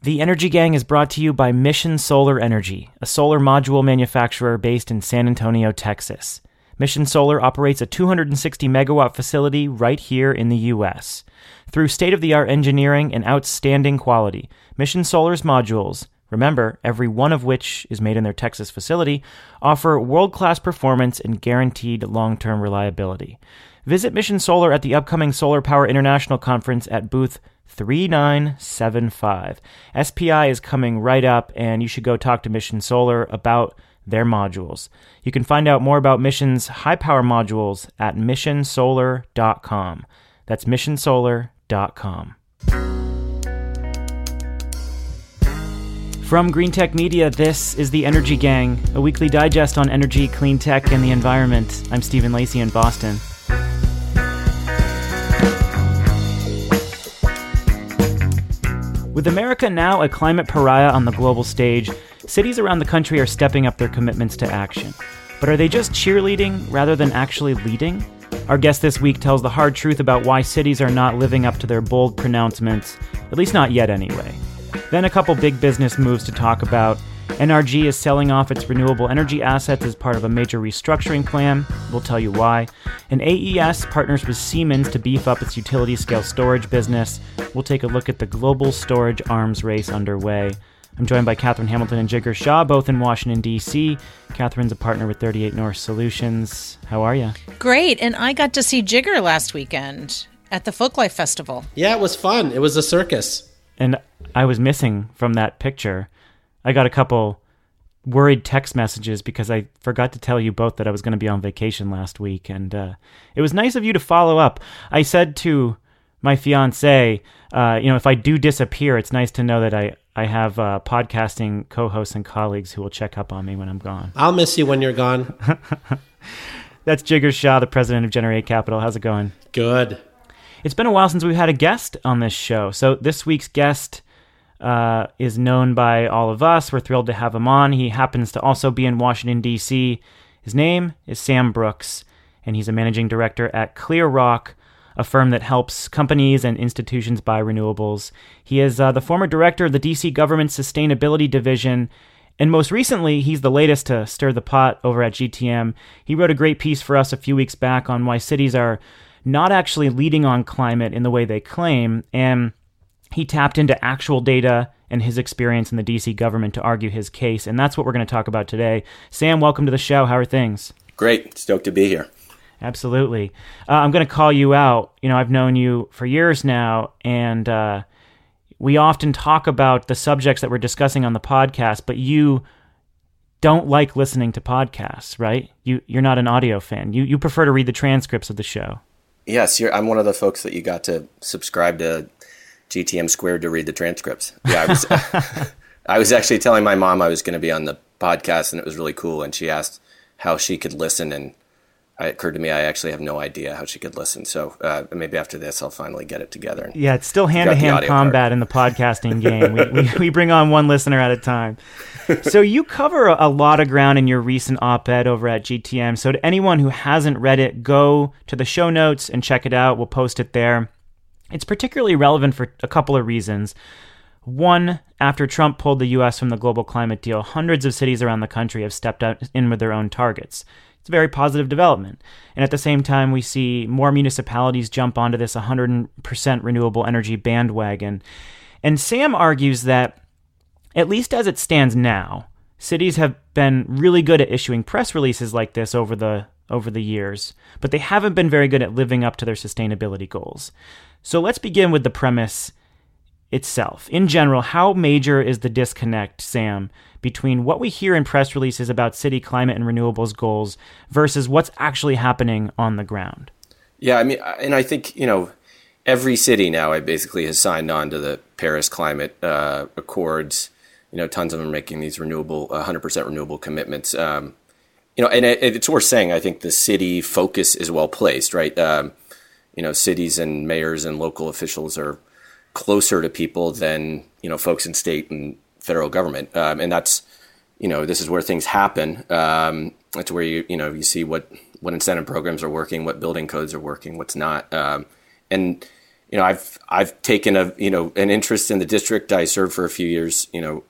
The Energy Gang is brought to you by Mission Solar Energy, a solar module manufacturer based in San Antonio, Texas. Mission Solar operates a 260 megawatt facility right here in the U.S. Through state of the art engineering and outstanding quality, Mission Solar's modules, remember, every one of which is made in their Texas facility, offer world class performance and guaranteed long term reliability. Visit Mission Solar at the upcoming Solar Power International Conference at booth 3975. SPI is coming right up, and you should go talk to Mission Solar about their modules. You can find out more about Mission's high power modules at missionsolar.com. That's missionsolar.com. From Greentech Media, this is the Energy Gang, a weekly digest on energy, clean tech, and the environment. I'm Stephen Lacey in Boston. With America now a climate pariah on the global stage, cities around the country are stepping up their commitments to action. But are they just cheerleading rather than actually leading? Our guest this week tells the hard truth about why cities are not living up to their bold pronouncements, at least not yet anyway. Then a couple big business moves to talk about. NRG is selling off its renewable energy assets as part of a major restructuring plan. We'll tell you why. And AES partners with Siemens to beef up its utility scale storage business. We'll take a look at the global storage arms race underway. I'm joined by Katherine Hamilton and Jigar Shah, both in Washington, D.C. Katherine's a partner with 38 North Solutions. How are you? Great. And I got to see Jigar last weekend at the Folklife Festival. Yeah, it was fun. It was a circus. And I was missing from that picture. I got a couple worried text messages because I forgot to tell you both that I was going to be on vacation last week. And uh, it was nice of you to follow up. I said to my fiance, uh, you know, if I do disappear, it's nice to know that I, I have uh, podcasting co hosts and colleagues who will check up on me when I'm gone. I'll miss you when you're gone. That's Jigar Shah, the president of Generate Capital. How's it going? Good. It's been a while since we've had a guest on this show. So this week's guest uh, is known by all of us. We're thrilled to have him on. He happens to also be in Washington, D.C. His name is Sam Brooks, and he's a managing director at Clear Rock, a firm that helps companies and institutions buy renewables. He is uh, the former director of the D.C. government sustainability division. And most recently, he's the latest to stir the pot over at GTM. He wrote a great piece for us a few weeks back on why cities are not actually leading on climate in the way they claim. And he tapped into actual data and his experience in the DC government to argue his case. And that's what we're going to talk about today. Sam, welcome to the show. How are things? Great. Stoked to be here. Absolutely. Uh, I'm going to call you out. You know, I've known you for years now, and uh, we often talk about the subjects that we're discussing on the podcast, but you don't like listening to podcasts, right? You you're not an audio fan. You you prefer to read the transcripts of the show. Yes, I'm one of the folks that you got to subscribe to GTM squared to read the transcripts. Yeah, I was, I was actually telling my mom I was going to be on the podcast, and it was really cool. And she asked how she could listen, and it occurred to me I actually have no idea how she could listen. So uh, maybe after this, I'll finally get it together. Yeah, it's still hand to hand combat part. in the podcasting game. we, we, we, bring on one listener at a time. so you cover a, a lot of ground in your recent op ed over at GTM. So to anyone who hasn't read it, go to the show notes and check it out. We'll post it there. It's particularly relevant for a couple of reasons. One, after Trump pulled the U.S. from the global climate deal, hundreds of cities around the country have stepped out in with their own targets. It's a very positive development. And at the same time, we see more municipalities jump onto this 100% renewable energy bandwagon. And Sam argues that, at least as it stands now, cities have been really good at issuing press releases like this over the over the years, but they haven't been very good at living up to their sustainability goals. So let's begin with the premise itself. In general, how major is the disconnect, Sam, between what we hear in press releases about city climate and renewables goals versus what's actually happening on the ground? Yeah, I mean, and I think, you know, every city now basically has signed on to the Paris Climate uh, Accords. You know, tons of them are making these renewable, 100% renewable commitments. Um, you know, and it, it's worth saying, I think the city focus is well placed, right? Um, you know, cities and mayors and local officials are closer to people than you know folks in state and federal government, um, and that's you know this is where things happen. Um, that's where you you know you see what what incentive programs are working, what building codes are working, what's not, um, and you know, I've I've taken a you know an interest in the district. I served for a few years, you know,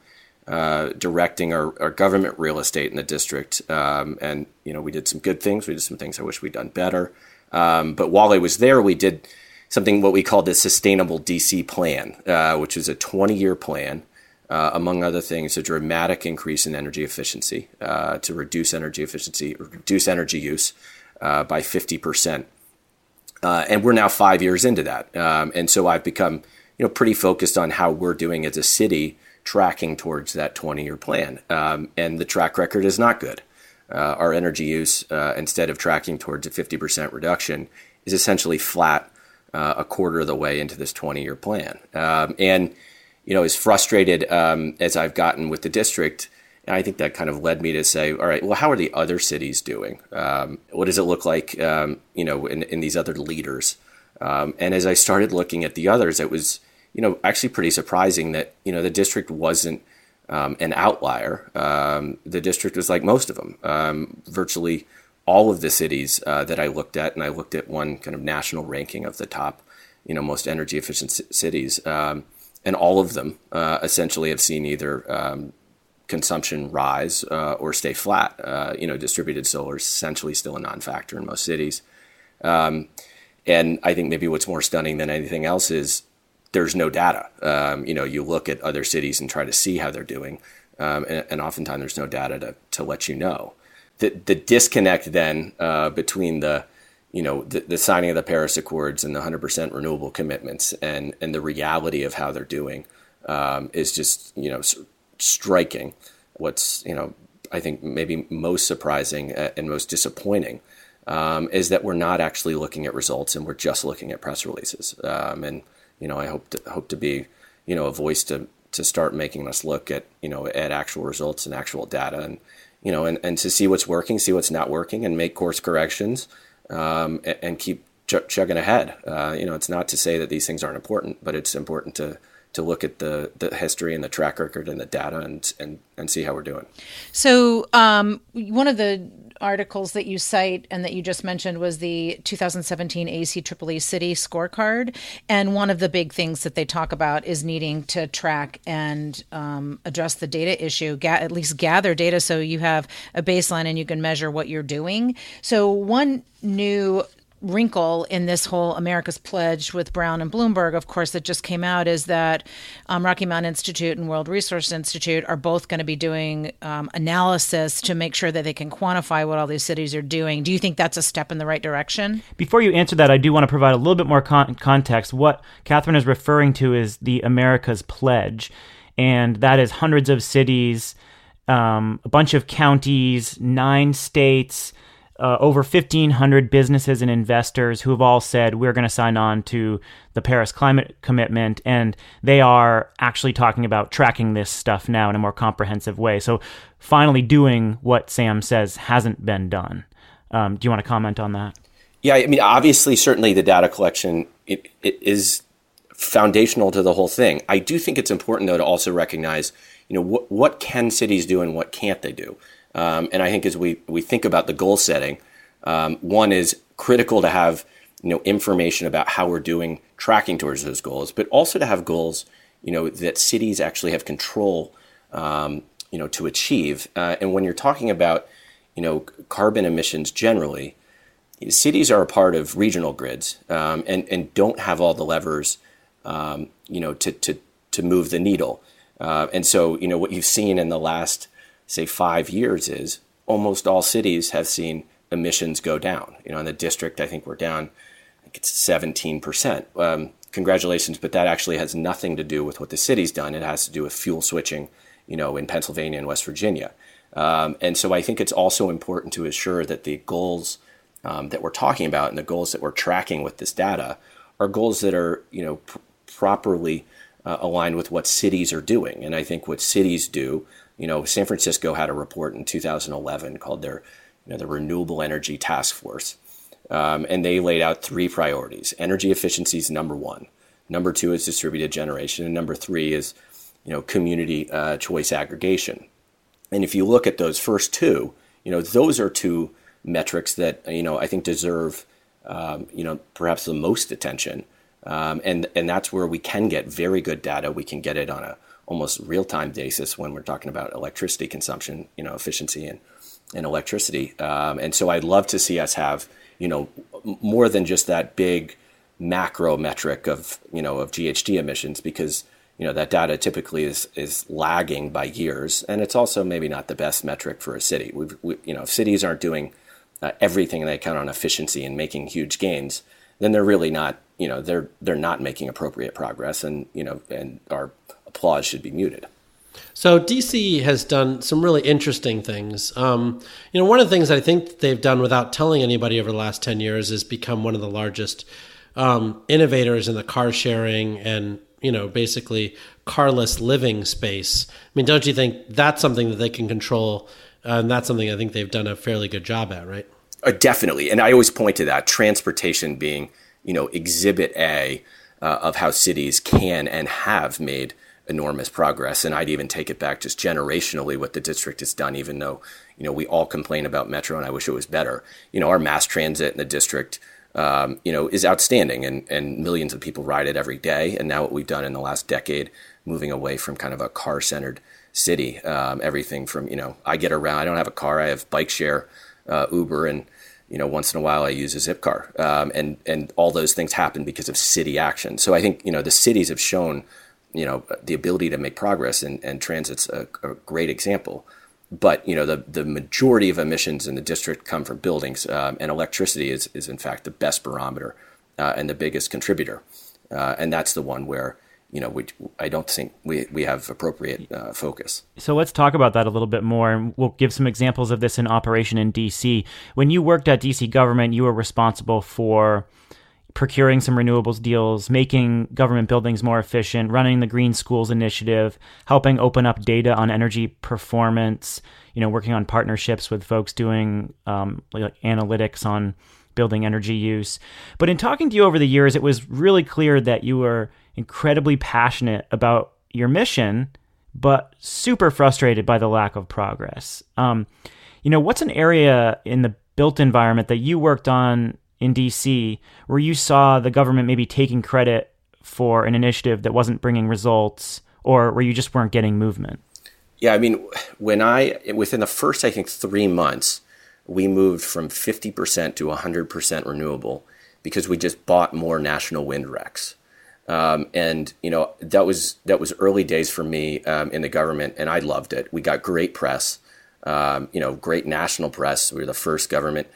uh, directing our, our government real estate in the district, um, and you know, we did some good things. We did some things I wish we'd done better. Um, but while I was there, we did something what we called the Sustainable DC Plan, uh, which is a 20 year plan. Uh, among other things, a dramatic increase in energy efficiency uh, to reduce energy efficiency, reduce energy use uh, by 50 percent uh, and we're now five years into that. Um, and so I've become, you know, pretty focused on how we're doing as a city tracking towards that 20 year plan. Um, and the track record is not good. Uh, our energy use, uh, instead of tracking towards a 50% reduction, is essentially flat uh, a quarter of the way into this 20 year plan. Um, and, you know, as frustrated um, as I've gotten with the district, I think that kind of led me to say, all right, well, how are the other cities doing? Um, what does it look like, um, you know, in, in, these other leaders? Um, and as I started looking at the others, it was, you know, actually pretty surprising that, you know, the district wasn't um, an outlier. Um, the district was like most of them. Um, virtually all of the cities uh, that I looked at, and I looked at one kind of national ranking of the top, you know, most energy efficient c- cities, and all of them uh, essentially have seen either consumption rise uh, or stay flat. Uh, you know, distributed solar is essentially still a non-factor in most cities. Um, and I think maybe what's more stunning than anything else is there's no data. Um, you know, you look at other cities and try to see how they're doing, um, and, and, oftentimes there's no data to, to let you know. The, the disconnect then uh, between the you know the, the, signing of the Paris Accords and the 100% renewable commitments and and the reality of how they're doing um, is just you know striking. What's you know I think maybe most surprising uh, and most disappointing um, is that we're not actually looking at results and we're just looking at press releases. Um, and you know I hope to hope to be you know a voice to to start making us look at you know at actual results and actual data and you know and, and to see what's working, see what's not working, and make course corrections um, and, and, keep ch- chugging ahead. Uh, you know, it's not to say that these things aren't important, but it's important to to look at the the history and the track record and the data and and and see how we're doing. So, um, one of the articles that you cite and that you just mentioned was the 2017 AC ACEEE City Scorecard, and one of the big things that they talk about is needing to track and um, address the data issue, ga- at least gather data so you have a baseline and you can measure what you're doing. So, one new wrinkle in this whole America's Pledge with Brown and Bloomberg, of course, that just came out is that um, Rocky Mountain Institute and World Resource Institute are both going to be doing um, analysis to make sure that they can quantify what all these cities are doing. Do you think that's a step in the right direction? Before you answer that, I do want to provide a little bit more con- context. What Katherine is referring to is the America's Pledge, and that is hundreds of cities. Um, a bunch of counties, nine states, uh, over 1,500 businesses and investors who have all said we're going to sign on to the Paris climate commitment. And they are actually talking about tracking this stuff now in a more comprehensive way. So, finally, doing what Sam says hasn't been done. Um, do you want to comment on that? Yeah, I mean, obviously, certainly the data collection it, it is foundational to the whole thing. I do think it's important, though, to also recognize, you know, what, what can cities do and what can't they do? Um, and I think as we, we think about the goal setting, um, one is critical to have you know information about how we're doing tracking towards those goals, but also to have goals you know that cities actually have control um, you know to achieve. Uh, and when you're talking about you know carbon emissions generally, cities are a part of regional grids um, and and don't have all the levers um, you know to to to move the needle. Uh, and so you know what you've seen in the last say five years is almost all cities have seen emissions go down. You know, in the district, I think we're down, I think it's 17%. Um, congratulations, but that actually has nothing to do with what the city's done. It has to do with fuel switching, you know, in Pennsylvania and West Virginia. Um, and so I think it's also important to assure that the goals um, that we're talking about and the goals that we're tracking with this data are goals that are, you know, pr- properly uh, aligned with what cities are doing. And I think what cities do you know, San Francisco had a report in 2011 called their, you know, the Renewable Energy Task Force, um, and they laid out three priorities. Energy efficiency is number one. Number two is distributed generation, and number three is, you know, community uh, choice aggregation. And if you look at those first two, you know, those are two metrics that you know I think deserve, um, you know, perhaps the most attention Um, and and that's where we can get very good data. We can get it on a almost real time basis when we're talking about electricity consumption, you know, efficiency and and electricity. Um, and so I'd love to see us have you know more than just that big macro metric of you know of GHG emissions because you know that data typically is is lagging by years, and it's also maybe not the best metric for a city. We've, we, you know, if cities aren't doing uh, everything they can on efficiency and making huge gains, then they're really not, you know, they're they're not making appropriate progress, and you know, and our applause should be muted. So DC has done some really interesting things. Um, you know, one of the things I think they've done without telling anybody over the last ten years is become one of the largest um, innovators in the car sharing and you know, basically carless living space. I mean, don't you think that's something that they can control? Uh, and that's something I think they've done a fairly good job at, right? Uh, definitely. And I always point to that transportation being, you know, exhibit A uh, of how cities can and have made enormous progress. And I'd even take it back just generationally what the district has done, even though, you know, we all complain about Metro and I wish it was better. You know, our mass transit in the district um, you know, is outstanding, and and millions of people ride it every day. And now what we've done in the last decade, moving away from kind of a car centered city, um, everything from you know, I get around. I don't have a car. I have bike share, uh, Uber, and you know, once in a while I use a Zipcar, um, and and all those things happen because of city action. So I think you know the cities have shown, you know, the ability to make progress, and and transit's a, a great example but you know the the majority of emissions in the district come from buildings, um, and electricity is is in fact the best barometer uh, and the biggest contributor, uh, and that's the one where you know we I don't think we we have appropriate uh, focus. So let's talk about that a little bit more, and we'll give some examples of this in operation in DC. When you worked at DC government, you were responsible for procuring some renewables deals, making government buildings more efficient, running the Green Schools Initiative, helping open up data on energy performance, you know, working on partnerships with folks doing um, like analytics on building energy use. But in talking to you over the years, it was really clear that you were incredibly passionate about your mission, but super frustrated by the lack of progress. Um, you know, what's an area in the built environment that you worked on in DC where you saw the government maybe taking credit for an initiative that wasn't bringing results or where you just weren't getting movement? Yeah, I mean, when I, within the first, I think, three months, we moved from 50% to 100% renewable because we just bought more national wind RECs. Um, and you know that was that was early days for me um, in the government, and I loved it. We got great press, um, you know, great national press. We were the first government,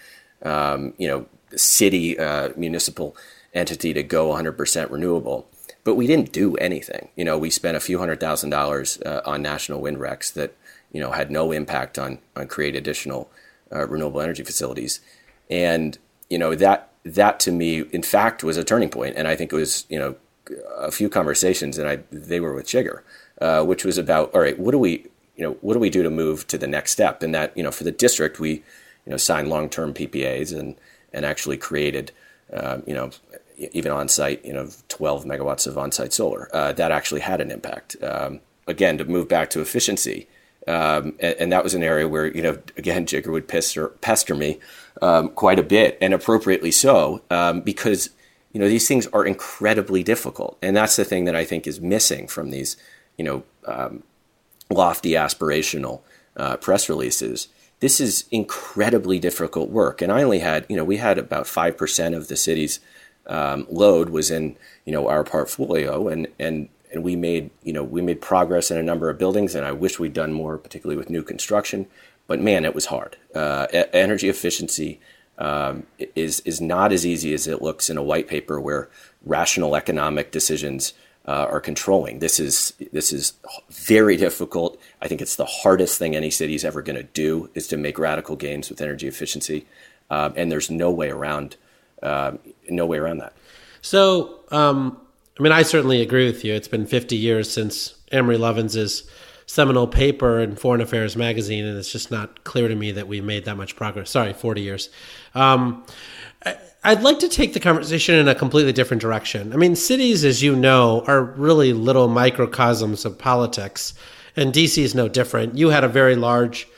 um, you know, city uh, municipal entity to go 100% renewable. But we didn't do anything. You know, we spent a few hundred thousand dollars uh, on national wind RECs that you know had no impact on on create additional uh, renewable energy facilities, and you know that that to me, in fact, was a turning point. And I think it was you know a few conversations, and I they were with Jigar, uh, which was about all right, what do we you know what do we do to move to the next step? And that you know for the district, we you know signed long term PPAs and and actually created, uh, you know, even on site, you know, 12 megawatts of on site solar. Uh, that actually had an impact. Um, again, to move back to efficiency. Um, and, and, that was an area where, you know, again, Jigar would pester, pester me um, quite a bit, and appropriately so, um, because, you know, these things are incredibly difficult. And that's the thing that I think is missing from these, you know, um, lofty aspirational uh, press releases this is incredibly difficult work. And I only had, you know, we had about 5% of the city's um, load was in, you know, our portfolio. And, and, and we made, you know, we made progress in a number of buildings. And I wish we'd done more, particularly with new construction. But man, it was hard. Uh, energy efficiency um, is, is not as easy as it looks in a white paper where rational economic decisions uh, are controlling. This is this is very difficult. I think it's the hardest thing any city is ever going to do is to make radical gains with energy efficiency, um, and there's no way around uh, no way around that. So, um, I mean, I certainly agree with you. It's been 50 years since Amory Lovins's seminal paper in Foreign Affairs magazine, and it's just not clear to me that we've made that much progress. Sorry, 40 years. Um, I'd like to take the conversation in a completely different direction. I mean, cities, as you know, are really little microcosms of politics, and DC is no different. You had a very large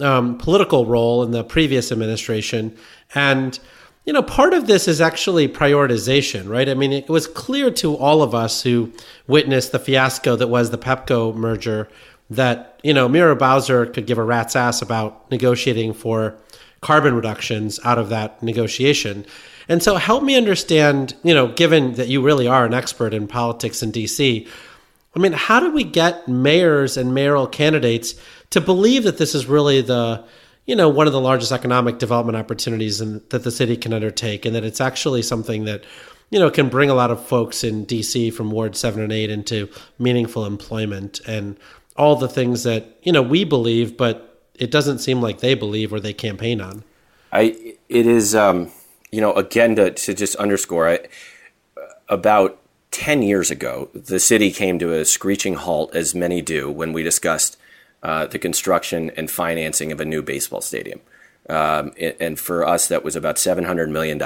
um, political role in the previous administration, and you know, part of this is actually prioritization, right? I mean, it was clear to all of us who witnessed the fiasco that was the Pepco merger that, you know, Muriel Bowser could give a rat's ass about negotiating for carbon reductions out of that negotiation. And so help me understand, you know, given that you really are an expert in politics in DC, I mean, how do we get mayors and mayoral candidates to believe that this is really the you know one of the largest economic development opportunities that the city can undertake, and that it's actually something that you know can bring a lot of folks in DC from Ward Seven and Eight into meaningful employment and all the things that you know we believe, but it doesn't seem like they believe or they campaign on. I it is um, you know again to to just underscore I, about 10 years ago, the city came to a screeching halt, as many do, when we discussed uh, the construction and financing of a new baseball stadium. Um, and for us, that was about $700 million.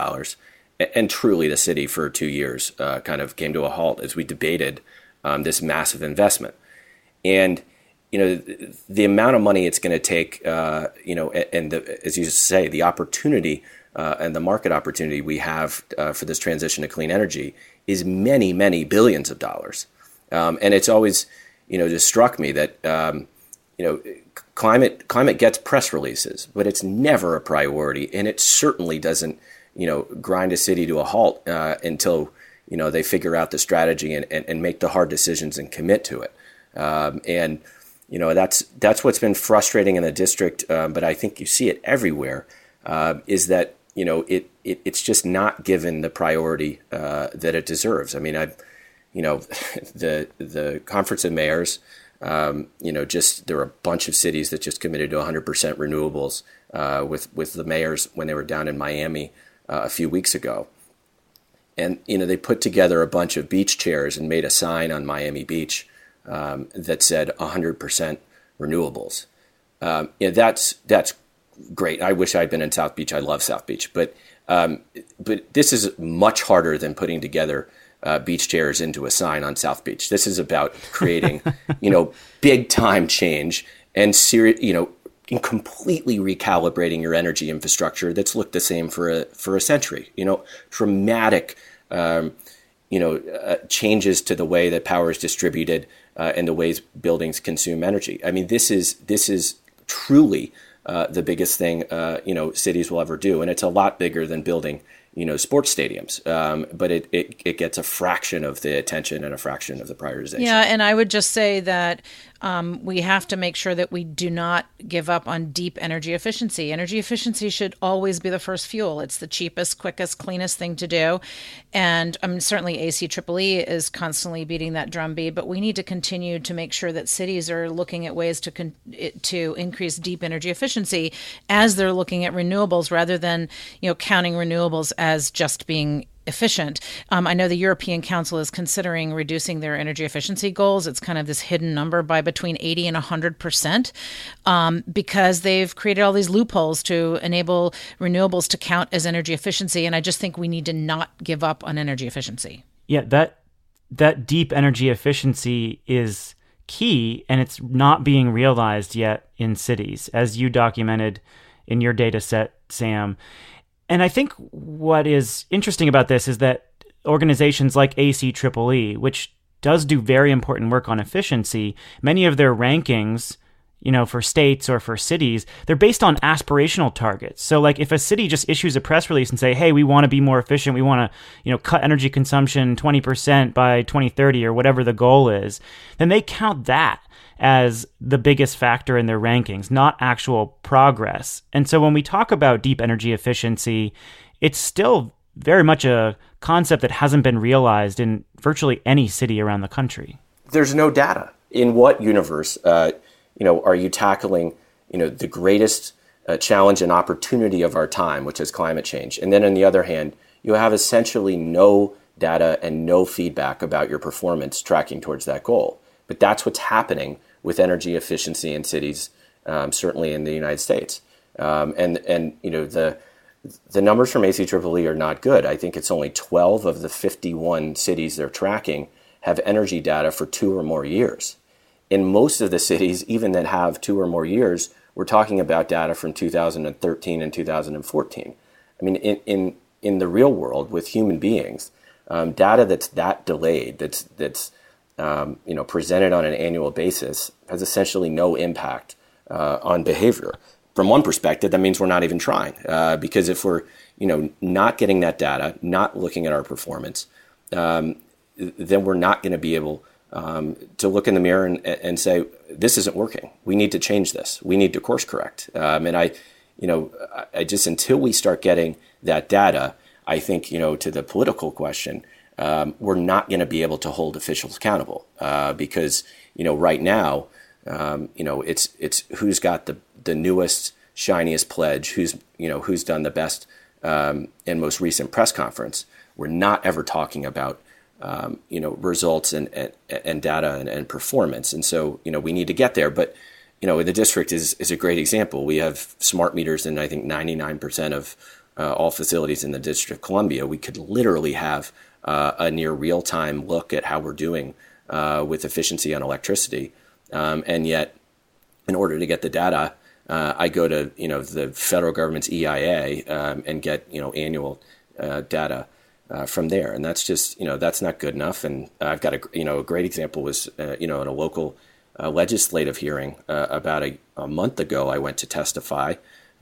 And truly, the city for two years uh, kind of came to a halt as we debated um, this massive investment. And you know the, amount of money it's going to take, uh, you know, and the, as you say, the opportunity uh, and the market opportunity we have uh, for this transition to clean energy is many, many billions of dollars. Um, and it's always, you know, just struck me that um, you know, climate climate gets press releases, but it's never a priority, and it certainly doesn't, you know, grind a city to a halt uh, until you know they figure out the strategy and, and, and, make the hard decisions and commit to it. Um, and you know that's that's what's been frustrating in the district, um, but I think you see it everywhere. Uh, is that you know it, it it's just not given the priority uh, that it deserves. I mean, I, you know, the the conference of mayors um, you know, just there were a bunch of cities that just committed to 100% renewables uh, with with the mayors when they were down in Miami uh, a few weeks ago, and you know they put together a bunch of beach chairs and made a sign on Miami Beach um, that said 100% renewables. Um, yeah, that's that's great. I wish I'd been in South Beach. I love South Beach, but um, but this is much harder than putting together uh, beach chairs into a sign on South Beach. This is about creating, you know, big time change and seri- you know, completely recalibrating your energy infrastructure that's looked the same for a for a century. You know, dramatic, um, you know, uh, changes to the way that power is distributed uh, and the ways buildings consume energy. I mean, this is this is truly uh, the biggest thing uh, you know cities will ever do, and it's a lot bigger than building you know sports stadiums. Um, but it, it, it gets a fraction of the attention and a fraction of the prioritization. Yeah and i would just say that um, we have to make sure that we do not give up on deep energy efficiency. Energy efficiency should always be the first fuel. It's the cheapest quickest cleanest thing to do. And mean, certainly ACEEE is constantly beating that drumbeat but we need to continue to make sure that cities are looking at ways to con- to increase deep energy efficiency as they're looking at renewables rather than you know counting renewables as just being efficient. Um, I know the European Council is considering reducing their energy efficiency goals. It's kind of this hidden number by between 80 and 100 percent um, because they've created all these loopholes to enable renewables to count as energy efficiency. And I just think we need to not give up on energy efficiency. Yeah, that that deep energy efficiency is key, and it's not being realized yet in cities, as you documented in your data set, Sam. And I think what is interesting about this is that organizations like ACEEE, which does do very important work on efficiency, many of their rankings, you know, for states or for cities, they're based on aspirational targets. So like if a city just issues a press release and say, "Hey, we want to be more efficient, we want to, you know, cut energy consumption 20% by 2030 or whatever the goal is," then they count that as the biggest factor in their rankings, not actual progress. And so when we talk about deep energy efficiency, it's still very much a concept that hasn't been realized in virtually any city around the country. There's no data. In what universe, uh, you know, are you tackling, you know, the greatest uh, challenge and opportunity of our time, which is climate change, and then on the other hand, you have essentially no data and no feedback about your performance tracking towards that goal. But that's what's happening with energy efficiency in cities, um, certainly in the United States. Um, and and you know the the numbers from ACEEE are not good. I think it's only 12 of the 51 cities they're tracking have energy data for two or more years. In most of the cities, even that have two or more years, we're talking about data from 2013 and 2014. I mean, in, in in the real world with human beings, um, data that's that delayed, that's that's um, you know presented on an annual basis, has essentially no impact uh, on behavior. From one perspective, that means we're not even trying uh, because if we're you know not getting that data, not looking at our performance, um, then we're not going to be able um, to look in the mirror and, and, say this isn't working. We need to change this. We need to course correct. Um, and I, you know, I just until we start getting that data, I think you know to the political question, um, we're not going to be able to hold officials accountable uh, because you know right now, um, you know it's it's who's got the the newest shiniest pledge, who's you know who's done the best um, and most recent press conference. We're not ever talking about um, you know results and and, and data and, and, performance. And so you know we need to get there. But you know the district is is a great example. We have smart meters in I think 99 percent of uh, all facilities in the District of Columbia. We could literally have uh, a near real time look at how we're doing uh, with efficiency on electricity. Um, and yet, in order to get the data, uh, I go to you know the federal government's EIA um, and get you know annual uh, data uh, from there. And that's just, you know, that's not good enough. And I've got a, you know, a great example was, uh, you know, in a local uh, legislative hearing uh, about a, a, month ago, I went to testify.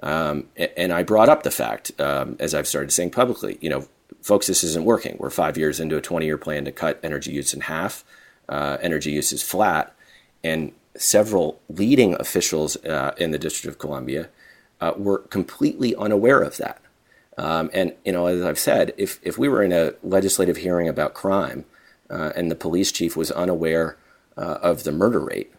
Um, and I brought up the fact, um, as I've started saying publicly, you know, folks, this isn't working. We're five years into a 20 year plan to cut energy use in half. Uh, energy use is flat. And several leading officials uh, in the District of Columbia were completely unaware of that. Um, and you know, as I've said, if if we were in a legislative hearing about crime uh, and the police chief was unaware uh, of the murder rate,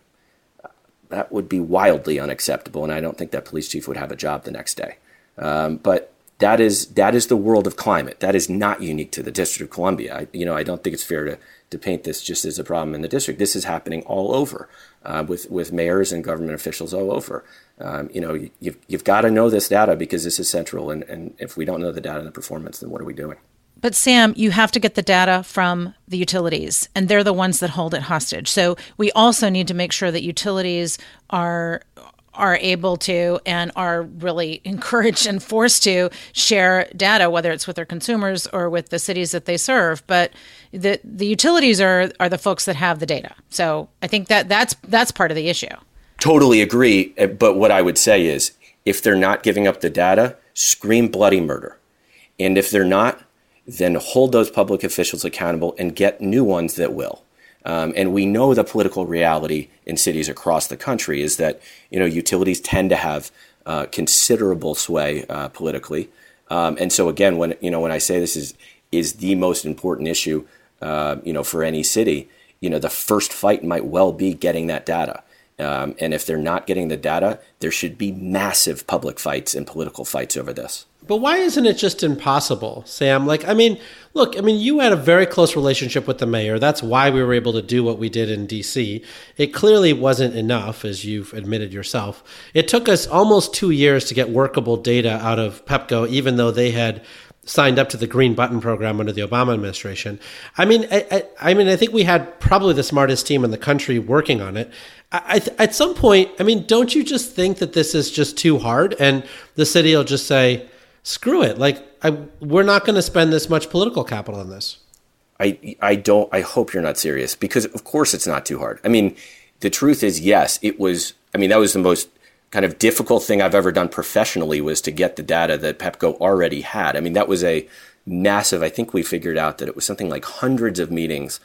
that would be wildly unacceptable, and I don't think that police chief would have a job the next day. Um, but that is that is the world of climate. That is not unique to the District of Columbia. I, you know, I don't think it's fair to to paint this just as a problem in the district. This is happening all over uh, with with mayors and government officials all over um, you know, you've, you've got to know this data because this is central. And, and if we don't know the data and the performance, then what are we doing? But Sam, you have to get the data from the utilities, and they're the ones that hold it hostage. So we also need to make sure that utilities are are able to and are really encouraged and forced to share data, whether it's with their consumers or with the cities that they serve. But the the utilities are are the folks that have the data. So I think that that's that's part of the issue totally agree. Eh, but what I would say is if they're not giving up the data, scream bloody murder. And if they're not, then hold those public officials accountable and get new ones that will. Um, and we know the political reality in cities across the country is that you know utilities tend to have uh, considerable sway uh, politically. Um, and so again, when you know when I say this is is the most important issue, uh, you know, for any city, you know, the first fight might well be getting that data. Um, and if they're not getting the data, there should be massive public fights and political fights over this. But why isn't it just impossible, Sam? Like, I mean, look, I mean, you had a very close relationship with the mayor. That's why we were able to do what we did in DC. It clearly wasn't enough, as you've admitted yourself. It took us almost two years to get workable data out of PEPCO, even though they had signed up to the green button program under the Obama administration. I mean, I, I, I, mean, I think we had probably the smartest team in the country working on it. I, at some point, I mean, don't you just think that this is just too hard, and the city will just say, "Screw it!" Like, I, we're not going to spend this much political capital on this. I, I don't. I hope you're not serious because, of course, it's not too hard. I mean, the truth is, yes, it was. I mean, that was the most kind of difficult thing I've ever done professionally was to get the data that Pepco already had. I mean, that was a massive. I think we figured out that it was something like hundreds of meetings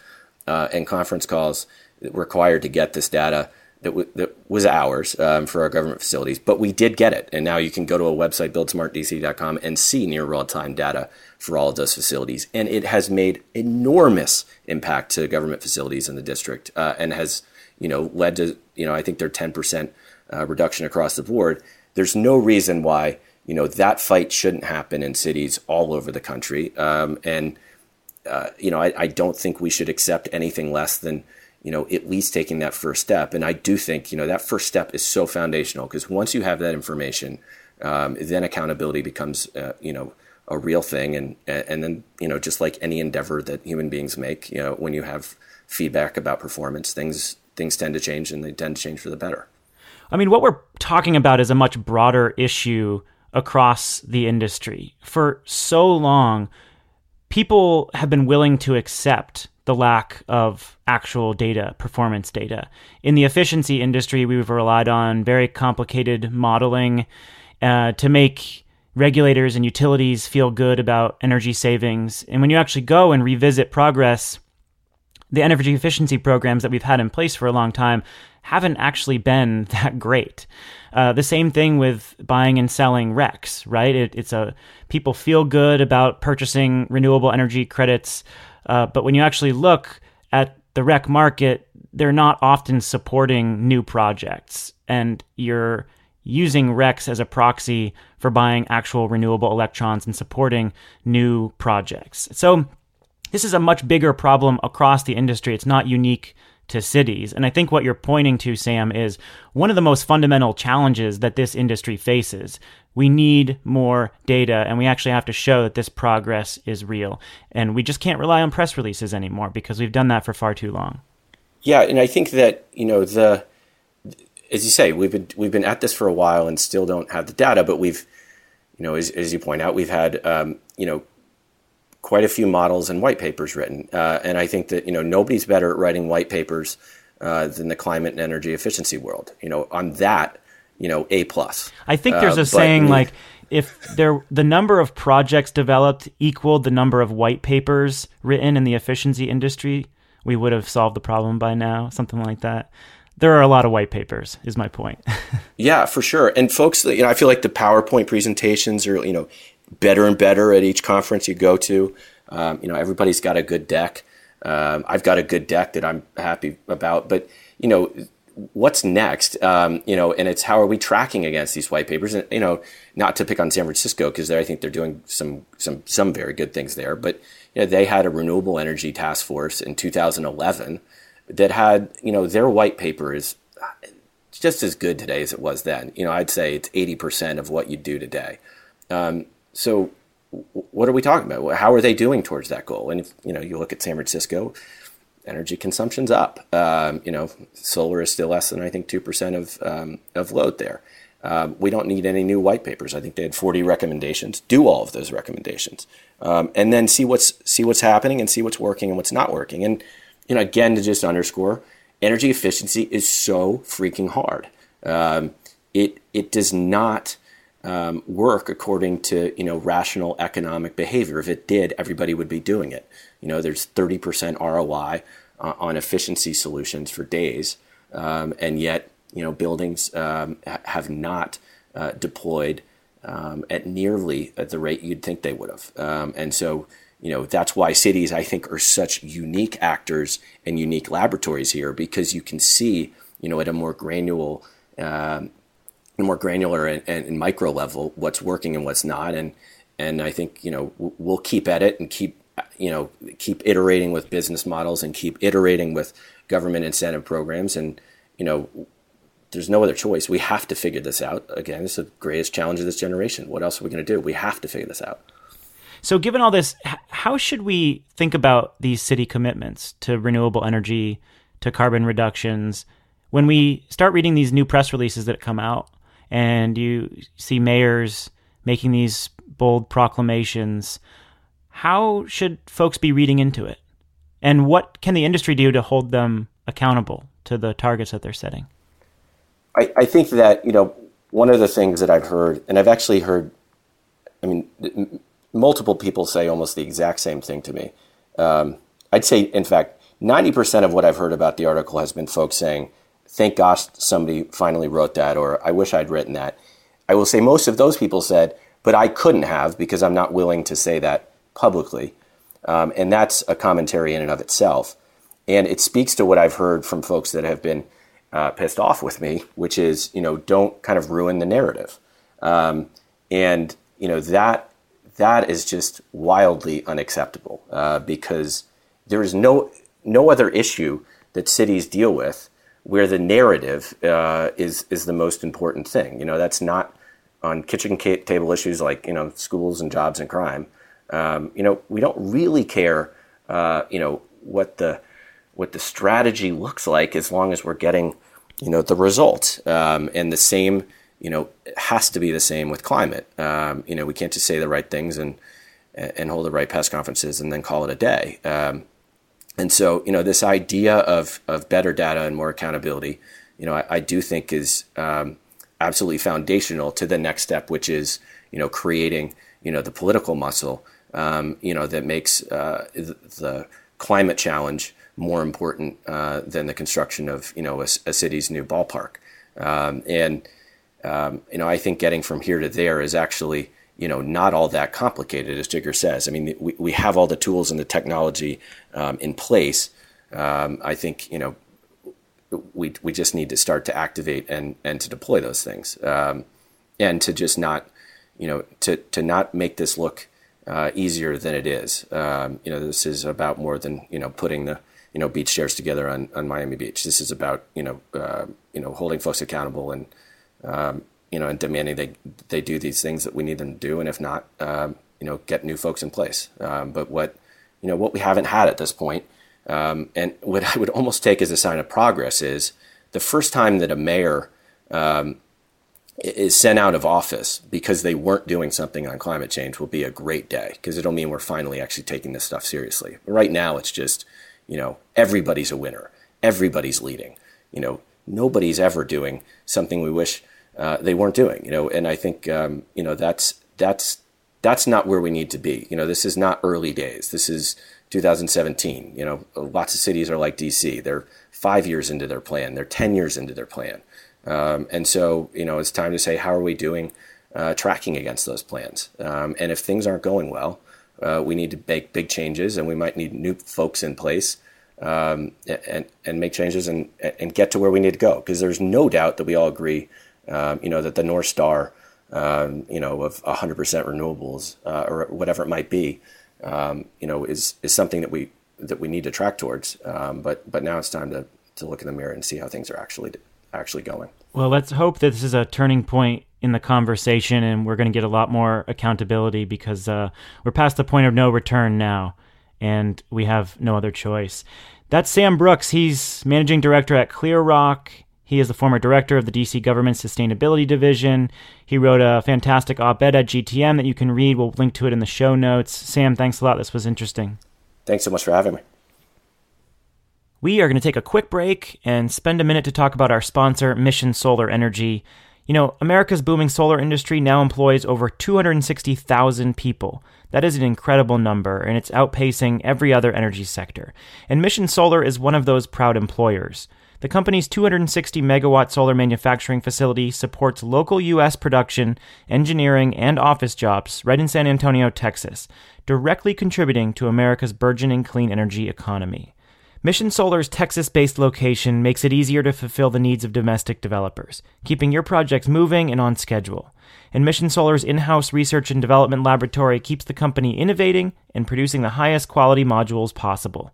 uh, and conference calls required to get this data that, w- that was ours um, for our government facilities, but we did get it. And now you can go to a website, buildsmartdc.com, and see near real time data for all of those facilities. And it has made enormous impact to government facilities in the district uh, and has, you know, led to, you know, I think they're 10% uh, reduction across the board. There's no reason why, you know, that fight shouldn't happen in cities all over the country. Um, and, uh, you know, I, I don't think we should accept anything less than, you know, at least taking that first step. And I do think, you know, that first step is so foundational because once you have that information, um, then accountability becomes, uh, you know, a real thing. And, and then, you know, just like any endeavor that human beings make, you know, when you have feedback about performance, things, things tend to change and they tend to change for the better. I mean, what we're talking about is a much broader issue across the industry. For so long, people have been willing to accept the lack of actual data, performance data. In the efficiency industry, we've relied on very complicated modeling uh, to make regulators and utilities feel good about energy savings. And when you actually go and revisit progress, the energy efficiency programs that we've had in place for a long time haven't actually been that great. Uh, the same thing with buying and selling RECs, right? It, it's a people feel good about purchasing renewable energy credits, uh, but when you actually look at the REC market, they're not often supporting new projects, and you're using RECs as a proxy for buying actual renewable electrons and supporting new projects. So this is a much bigger problem across the industry. It's not unique to cities. And I think what you're pointing to, Sam, is one of the most fundamental challenges that this industry faces. We need more data, and we actually have to show that this progress is real. And we just can't rely on press releases anymore because we've done that for far too long. Yeah, and I think that you know the, as you say, we've been we've been at this for a while and still don't have the data, but we've, you know, as, as you point out, we've had um, you know quite a few models and white papers written. Uh, and I think that you know nobody's better at writing white papers uh, than the climate and energy efficiency world. You know, on that, you know, a plus. I think there's a uh, saying like if there the number of projects developed equaled the number of white papers written in the efficiency industry, we would have solved the problem by now. Something like that. There are a lot of white papers, is my point. yeah, for sure. And folks, you know, I feel like the PowerPoint presentations are, you know, better and better at each conference you go to. Um, you know, everybody's got a good deck. Um, I've got a good deck that I'm happy about, but you know, what's next? Um, you know, and it's how are we tracking against these white papers? And you know, not to pick on San Francisco because I think they're doing some some some very good things there, but you know, they had a renewable energy task force in 2011 that had you know their white paper is just as good today as it was then. You know, I'd say it's 80% of what you do today. Um, so what are we talking about? How are they doing towards that goal? And if you know, you look at San Francisco, energy consumption's up. Um, you know, solar is still less than I think two percent of um, of load there. Um, we don't need any new white papers. I think they had 40 recommendations. Do all of those recommendations, um, and then see what's see what's happening and see what's working and what's not working. And you know, again, to just underscore, energy efficiency is so freaking hard. Um, it it does not um, work according to you know rational economic behavior. If it did, everybody would be doing it. You know, there's 30% ROI uh, on efficiency solutions for days, um, and yet you know buildings um, ha- have not uh, deployed um, at nearly at the rate you'd think they would have. Um, and so you know that's why cities I think are such unique actors and unique laboratories here because you can see you know at a more granular um, more granular and, and, and, micro level what's working and what's not. And and I think you know we'll keep at it and keep you know keep iterating with business models and keep iterating with government incentive programs. And you know there's no other choice. We have to figure this out. Again it's the greatest challenge of this generation. What else are we going to do? We have to figure this out. So given all this how should we think about these city commitments to renewable energy to carbon reductions? When we start reading these new press releases that come out and you see mayors making these bold proclamations. How should folks be reading into it? And what can the industry do to hold them accountable to the targets that they're setting? I, I think that, you know, one of the things that I've heard, and I've actually heard, I mean, multiple people say almost the exact same thing to me. Um, I'd say, in fact, 90% of what I've heard about the article has been folks saying, thank gosh somebody finally wrote that, or I wish I'd written that. I will say most of those people said, but I couldn't have because I'm not willing to say that publicly. Um, and that's a commentary in and of itself. And it speaks to what I've heard from folks that have been uh, pissed off with me, which is, you know, don't kind of ruin the narrative. Um, and, you know, that that is just wildly unacceptable uh, because there is no no other issue that cities deal with where the narrative uh, is is the most important thing. You know, that's not on kitchen table issues like you know schools and jobs and crime. Um, you know, we don't really care. Uh, you know what the what the strategy looks like as long as we're getting you know the result. Um, and the same you know, has to be the same with climate. Um, you know, we can't just say the right things and and hold the right press conferences and then call it a day. And so, you know, this idea of of better data and more accountability, you know, I, I do think is um, absolutely foundational to the next step, which is you know creating you know the political muscle, um, you know, that makes uh, the climate challenge more important uh, than the construction of you know a, a city's new ballpark. Um, and um, you know, I think getting from here to there is actually you know not all that complicated, as Jigar says. I mean, we, we have all the tools and the technology um, in place. Um, I think you know we we just need to start to activate and and to deploy those things, um, and to just not you know to to not make this look uh, easier than it is. Um, you know, this is about more than you know putting the you know beach chairs together on, on Miami Beach. This is about you know uh, you know holding folks accountable and um, you know and demanding they they do these things that we need them to do, and if not, um, you know, get new folks in place. Um, but what you know what we haven't had at this point, um, and what I would almost take as a sign of progress is the first time that a mayor um, is sent out of office because they weren't doing something on climate change will be a great day because it'll mean we're finally actually taking this stuff seriously. Right now, it's just you know, everybody's a winner. Everybody's leading. You know, nobody's ever doing something we wish uh, they weren't doing. You know, and I think um, you know that's that's that's not where we need to be. You know, this is not early days. This is 2017. You know, lots of cities are like DC. They're five years into their plan. They're 10 years into their plan. Um, and so, you know, it's time to say, how are we doing uh, tracking against those plans? Um, and if things aren't going well, uh, we need to make big changes, and we might need new folks in place um, and and make changes and and get to where we need to go. Because there's no doubt that we all agree, um, you know, that the North Star, um, you know, of 100% renewables uh, or whatever it might be, um, you know, is is something that we that we need to track towards. Um, but but now it's time to to look in the mirror and see how things are actually actually going. Well, let's hope that this is a turning point in the conversation and we're going to get a lot more accountability because uh, we're past the point of no return now and we have no other choice. That's Sam Brooks. He's managing director at ClearRock. He is the former director of the DC government sustainability division. He wrote a fantastic op ed at GTM that you can read. We'll link to it in the show notes. Sam, thanks a lot. This was interesting. Thanks so much for having me. We are going to take a quick break and spend a minute to talk about our sponsor, Mission Solar Energy. You know, America's booming solar industry now employs over 260,000 people. That is an incredible number, and it's outpacing every other energy sector. And Mission Solar is one of those proud employers. The company's 260 megawatt solar manufacturing facility supports local U.S. production, engineering, and office jobs right in San Antonio, Texas, directly contributing to America's burgeoning clean energy economy. Mission Solar's Texas based location makes it easier to fulfill the needs of domestic developers, keeping your projects moving and on schedule. And Mission Solar's in house research and development laboratory keeps the company innovating and producing the highest quality modules possible.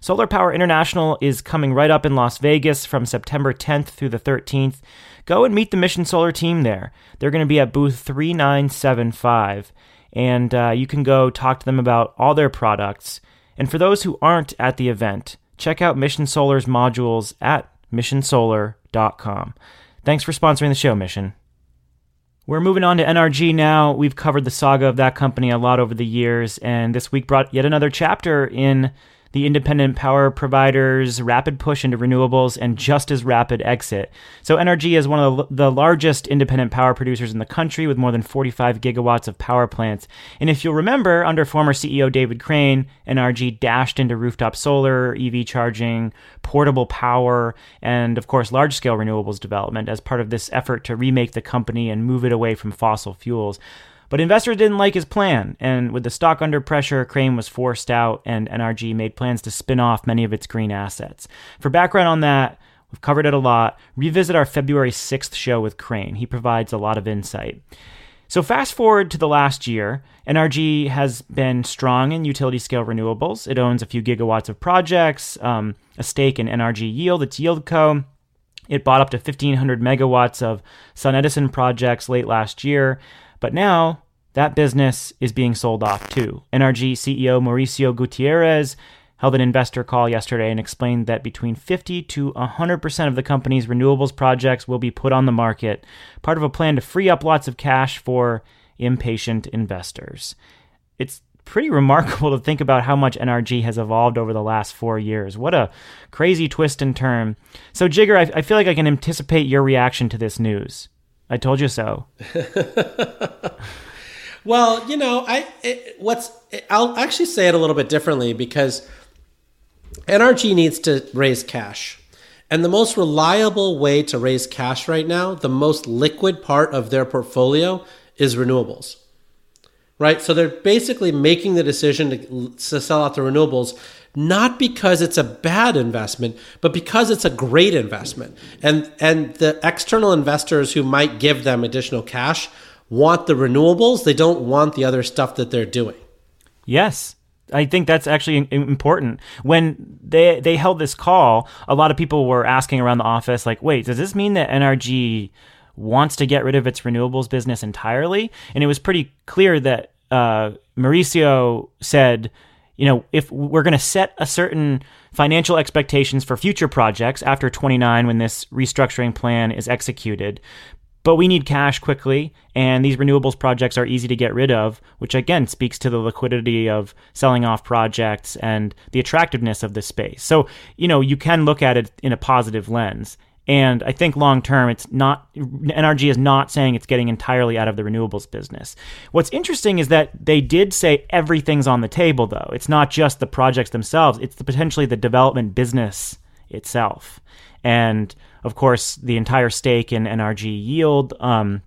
Solar Power International is coming right up in Las Vegas from September 10th through the 13th. Go and meet the Mission Solar team there. They're going to be at booth 3975, and uh, you can go talk to them about all their products. And for those who aren't at the event, check out Mission Solar's modules at missionsolar.com. Thanks for sponsoring the show, Mission. We're moving on to NRG now. We've covered the saga of that company a lot over the years, and this week brought yet another chapter in the independent power providers' rapid push into renewables and just as rapid exit. So, NRG is one of the largest independent power producers in the country with more than 45 gigawatts of power plants. And if you'll remember, under former CEO David Crane, NRG dashed into rooftop solar, EV charging, portable power, and of course, large scale renewables development as part of this effort to remake the company and move it away from fossil fuels. But investors didn't like his plan, and with the stock under pressure, Crane was forced out, and NRG made plans to spin off many of its green assets. For background on that, we've covered it a lot. Revisit our February 6th show with Crane. He provides a lot of insight. So, fast forward to the last year, NRG has been strong in utility scale renewables. It owns a few gigawatts of projects, um, a stake in NRG Yield, its YieldCo. It bought up to 1,500 megawatts of SunEdison projects late last year. But now that business is being sold off too. NRG CEO Mauricio Gutierrez held an investor call yesterday and explained that between 50 to 100% of the company's renewables projects will be put on the market, part of a plan to free up lots of cash for impatient investors. It's pretty remarkable to think about how much NRG has evolved over the last four years. What a crazy twist and turn. So, Jigar, I, I feel like I can anticipate your reaction to this news. I told you so. well, you know, I it, what's I'll actually say it a little bit differently because NRG needs to raise cash. And the most reliable way to raise cash right now, the most liquid part of their portfolio is renewables. Right? So they're basically making the decision to, to sell out the renewables not because it's a bad investment, but because it's a great investment. And and the external investors who might give them additional cash want the renewables, they don't want the other stuff that they're doing. Yes. I think that's actually important. When they they held this call, a lot of people were asking around the office like, "Wait, does this mean that NRG wants to get rid of its renewables business entirely?" And it was pretty clear that uh, Mauricio said, you know, if we're going to set a certain financial expectations for future projects after 29 when this restructuring plan is executed, but we need cash quickly, and these renewables projects are easy to get rid of, which again speaks to the liquidity of selling off projects and the attractiveness of this space. So, you know, you can look at it in a positive lens. And I think long term, it's not, NRG is not saying it's getting entirely out of the renewables business. What's interesting is that they did say everything's on the table, though. It's not just the projects themselves, it's the, potentially the development business itself. And of course, the entire stake in NRG Yield. Um,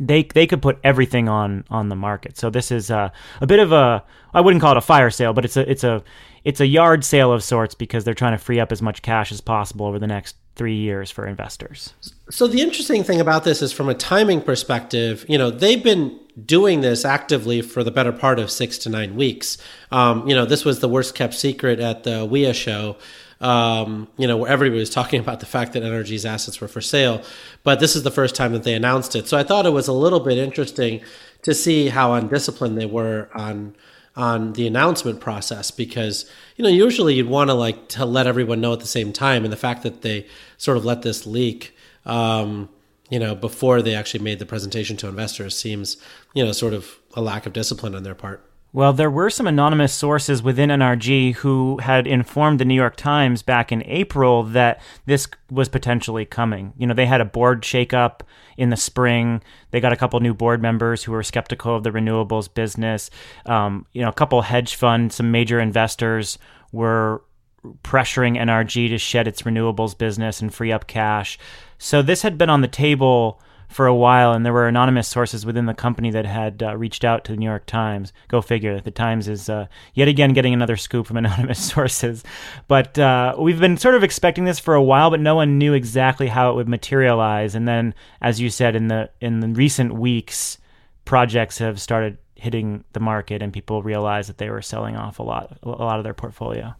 they they could put everything on on the market. So this is a, a bit of a I wouldn't call it a fire sale, but it's a it's a it's a yard sale of sorts because they're trying to free up as much cash as possible over the next three years for investors. So the interesting thing about this is from a timing perspective, you know, they've been doing this actively for the better part of six to nine weeks. Um, you know, this was the worst kept secret at the WEA show um, you know, where everybody was talking about the fact that NRG's assets were for sale. But this is the first time that they announced it. So I thought it was a little bit interesting to see how undisciplined they were on on the announcement process because you know usually you'd want to like to let everyone know at the same time and the fact that they sort of let this leak um, you know before they actually made the presentation to investors seems you know sort of a lack of discipline on their part well, there were some anonymous sources within NRG who had informed the New York Times back in April that this was potentially coming. You know, they had a board shakeup in the spring. They got a couple new board members who were skeptical of the renewables business. Um, you know, a couple hedge funds, some major investors were pressuring NRG to shed its renewables business and free up cash. So this had been on the table for a while, and there were anonymous sources within the company that had uh, reached out to the New York Times. Go figure. The Times is uh, yet again getting another scoop from anonymous sources. But uh, we've been sort of expecting this for a while, but no one knew exactly how it would materialize. And then, as you said, in the in the recent weeks, projects have started hitting the market, and people realize that they were selling off a lot a lot of their portfolio.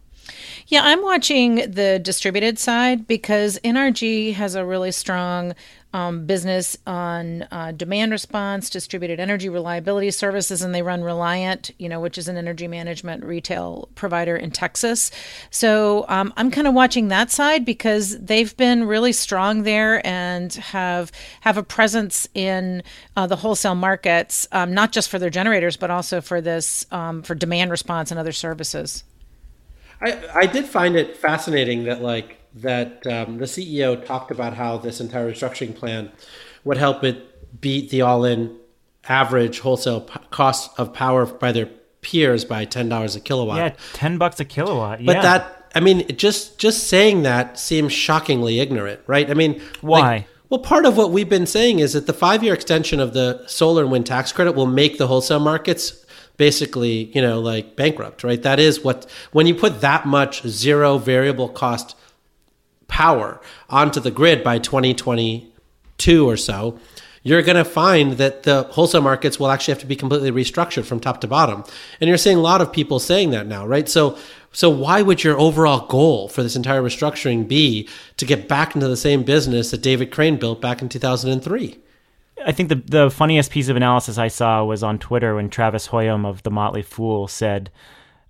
Yeah, I'm watching the distributed side because NRG has a really strong um, business on uh, demand response, distributed energy reliability services, and they run Reliant, you know, which is an energy management retail provider in Texas. So um, I'm kind of watching that side because they've been really strong there and have have a presence in uh, the wholesale markets, um, not just for their generators, but also for this um, for demand response and other services. I, I did find it fascinating that like that um, the CEO talked about how this entire restructuring plan would help it beat the all-in average wholesale p- cost of power by their peers by ten dollars a kilowatt. Yeah, ten bucks a kilowatt. But that, I mean, just just saying that seems shockingly ignorant, right? I mean, why? Like, well, part of what we've been saying is that the five-year extension of the solar and wind tax credit will make the wholesale markets basically, you know, like bankrupt, right? That is what when you put that much zero variable cost power onto the grid by 2022 or so, you're going to find that the wholesale markets will actually have to be completely restructured from top to bottom. And you're seeing a lot of people saying that now, right? So so why would your overall goal for this entire restructuring be to get back into the same business that David Crane built back in 2003? I think the the funniest piece of analysis I saw was on Twitter when Travis Hoium of the Motley Fool said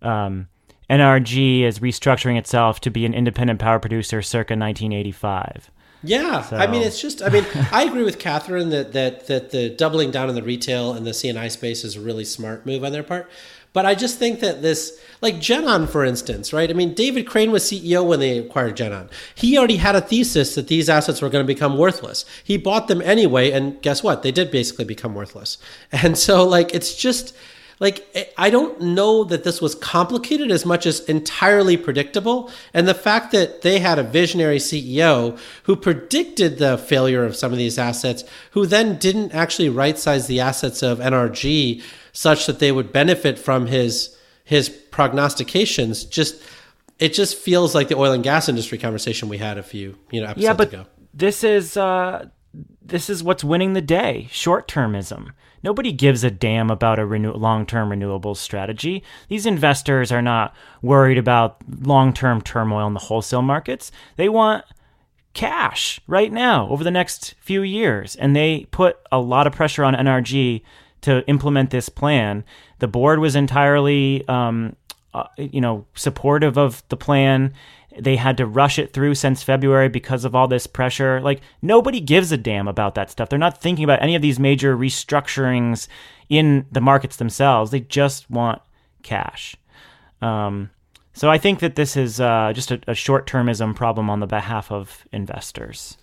um, NRG is restructuring itself to be an independent power producer circa 1985. Yeah, so. I mean, it's just. I mean, I agree with Katherine that that that the doubling down in the retail and the C&I space is a really smart move on their part. But I just think that this, like GenOn, for instance, right? I mean, David Crane was CEO when they acquired GenOn. He already had a thesis that these assets were going to become worthless. He bought them anyway, and guess what? They did basically become worthless. And so, like, it's just like eh, I don't know that this was complicated as much as entirely predictable. And the fact that they had a visionary CEO who predicted the failure of some of these assets, who then didn't actually right size the assets of NRG such that they would benefit from his his prognostications, just it just feels like the oil and gas industry conversation we had a few you know episodes yeah, but ago. This is uh, this is what's winning the day: short termism. Nobody gives a damn about a renew- long term renewables strategy. These investors are not worried about long term turmoil in the wholesale markets. They want cash right now over the next few years. And they put a lot of pressure on NRG to implement this plan. The board was entirely, um, uh, you know, supportive of the plan they had to rush it through since February because of all this pressure. Like nobody gives a damn about that stuff. They're not thinking about any of these major restructurings in the markets themselves. They just want cash. Um, so I think that this is uh, just a, a short termism problem on the behalf of investors.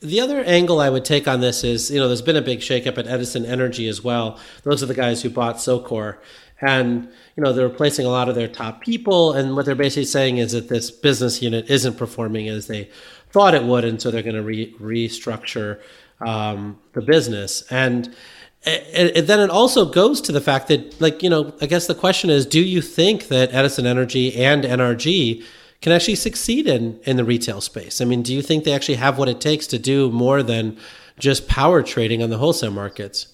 The other angle I would take on this is, you know, there's been a big shakeup at Edison Energy as well. Those are the guys who bought SoCore. And you know they're replacing a lot of their top people. And what they're basically saying is that this business unit isn't performing as they thought it would. And so they're going to re- restructure um, the business. And it, it, then it also goes to the fact that like you know i guess the question is do you think that edison energy and nrg can actually succeed in in the retail space i mean do you think they actually have what it takes to do more than just power trading on the wholesale markets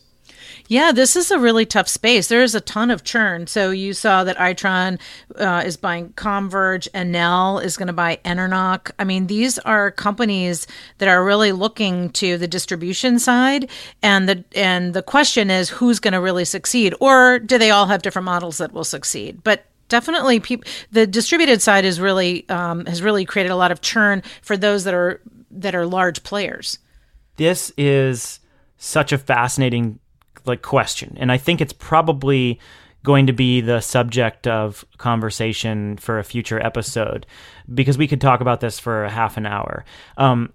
yeah, this is a really tough space. There is a ton of churn. So you saw that Itron uh, is buying Comverge, and Enel is going to buy Enernoc. I mean, these are companies that are really looking to the distribution side, and the and the question is who's going to really succeed, or do they all have different models that will succeed? But definitely people the distributed side is really um, has really created a lot of churn for those that are that are large players this is such a fascinating like question, and I think it's probably going to be the subject of conversation for a future episode because we could talk about this for a half an hour. Um,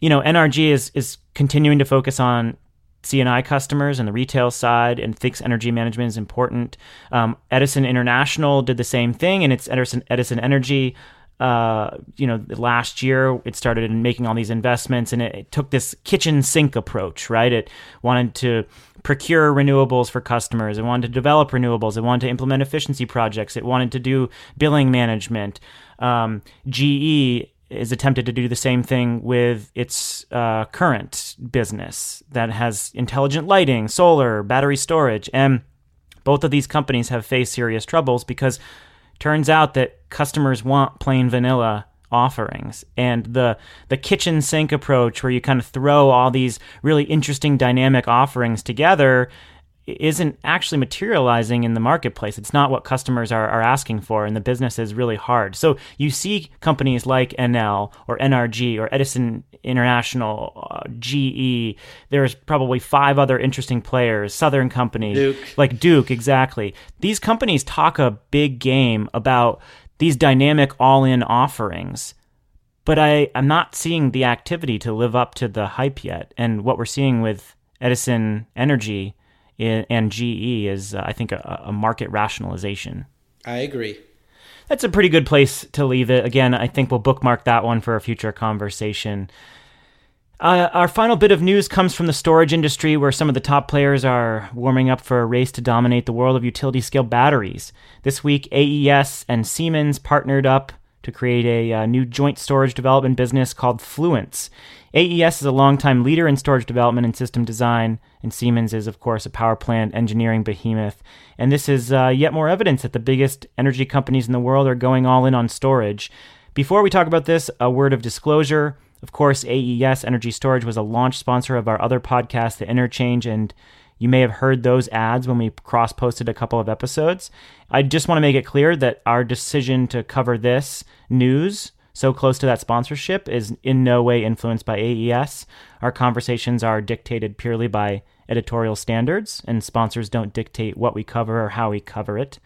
you know, NRG is is continuing to focus on C&I customers and the retail side and thinks energy management is important. Um, Edison International did the same thing, and it's Edison Edison Energy. Uh, you know, last year it started making all these investments, and it, it took this kitchen sink approach. Right, it wanted to procure renewables for customers. It wanted to develop renewables. It wanted to implement efficiency projects. It wanted to do billing management. Um, GE is attempted to do the same thing with its uh, current business that has intelligent lighting, solar, battery storage, and both of these companies have faced serious troubles because turns out that customers want plain vanilla offerings. And the the kitchen sink approach where you kind of throw all these really interesting dynamic offerings together isn't actually materializing in the marketplace. It's not what customers are, are asking for, and the business is really hard. So you see companies like Enel or NRG or Edison International, uh, GE. There's probably five other interesting players, Southern Company, Duke. like Duke, exactly. These companies talk a big game about these dynamic all in offerings. But I, I'm not seeing the activity to live up to the hype yet. And what we're seeing with Edison Energy and GE is, uh, I think, a, a market rationalization. I agree. That's a pretty good place to leave it. Again, I think we'll bookmark that one for a future conversation. Uh, our final bit of news comes from the storage industry, where some of the top players are warming up for a race to dominate the world of utility scale batteries. This week, AES and Siemens partnered up to create a uh, new joint storage development business called Fluence. AES is a longtime leader in storage development and system design, and Siemens is, of course, a power plant engineering behemoth. And this is uh, yet more evidence that the biggest energy companies in the world are going all in on storage. Before we talk about this, a word of disclosure. Of course, AES Energy Storage was a launch sponsor of our other podcast, The Interchange, and You may have heard those ads when we cross posted a couple of episodes. I just want to make it clear that our decision to cover this news so close to that sponsorship is in no way influenced by AES. Our conversations are dictated purely by editorial standards, and sponsors don't dictate what we cover or how we cover it.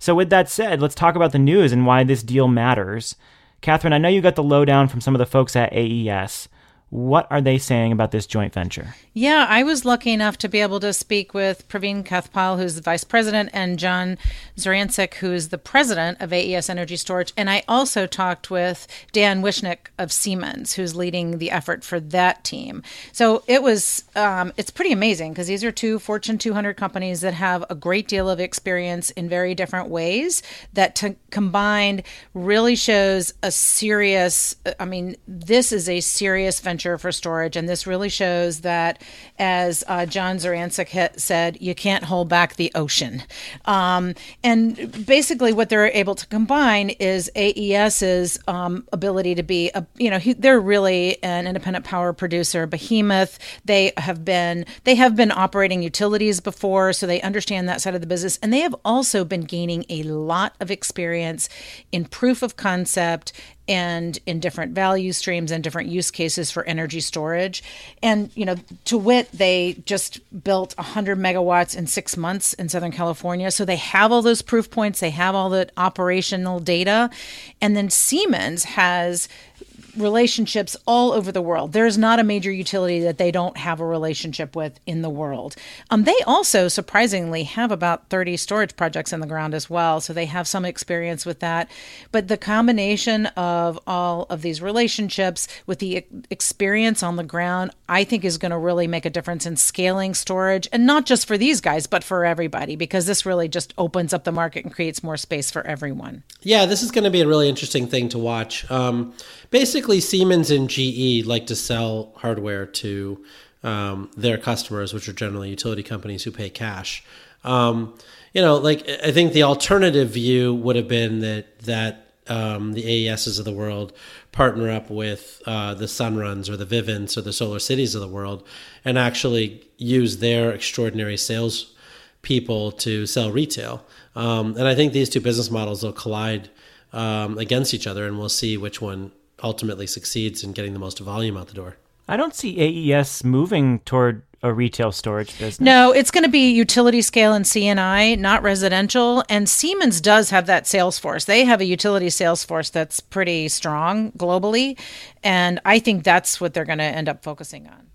So, with that said, let's talk about the news and why this deal matters. Katherine, I know you got the lowdown from some of the folks at AES. What are they saying about this joint venture? Yeah, I was lucky enough to be able to speak with Praveen Kathpal, who's the vice president, and John Zahurancik, who is the president of AES Energy Storage. And I also talked with Dan Wishnick of Siemens, who's leading the effort for that team. So it was, um, it's pretty amazing because these are two Fortune 200 companies that have a great deal of experience in very different ways that to combined really shows a serious, I mean, this is a serious venture for storage. And this really shows that as uh, John Zahurancik said, you can't hold back the ocean. Um, and basically, what they're able to combine is AES's um, ability to be a, you know, he, they're really an independent power producer, behemoth. They have been they have been operating utilities before, so they understand that side of the business, and they have also been gaining a lot of experience in proof of concept and in different value streams and different use cases for energy storage. And, you know, to wit, they just built 100 megawatts in six months in Southern California. So they have all those proof points, they have all the operational data. And then Siemens has relationships all over the world. There's not a major utility that they don't have a relationship with in the world. Um, they also, surprisingly, have about 30 storage projects in the ground as well. So they have some experience with that. But the combination of all of these relationships with the experience on the ground, I think is going to really make a difference in scaling storage and not just for these guys, but for everybody, because this really just opens up the market and creates more space for everyone. Yeah, this is going to be a really interesting thing to watch. Um, basically Siemens and GE like to sell hardware to um, their customers, which are generally utility companies who pay cash. Um, you know, like I think the alternative view would have been that that um, the AESs of the world partner up with uh, the Sunruns or the Vivint or the Solar Cities of the world and actually use their extraordinary sales people to sell retail. Um, and I think these two business models will collide um, against each other, and we'll see which one ultimately succeeds in getting the most volume out the door. I don't see AES moving toward a retail storage business. No, it's going to be utility scale and C&I, not residential. And Siemens does have that sales force. They have a utility sales force that's pretty strong globally, and I think that's what they're going to end up focusing on.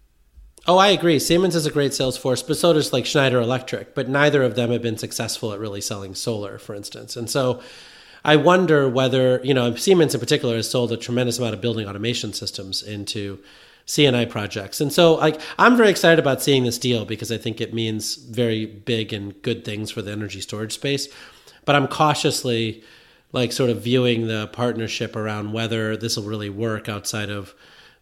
Oh, I agree. Siemens is a great sales force, but so does like Schneider Electric. But neither of them have been successful at really selling solar, for instance. And so I wonder whether, you know, Siemens in particular has sold a tremendous amount of building automation systems into C&I projects. And so like I'm very excited about seeing this deal because I think it means very big and good things for the energy storage space. But I'm cautiously like sort of viewing the partnership around whether this will really work outside of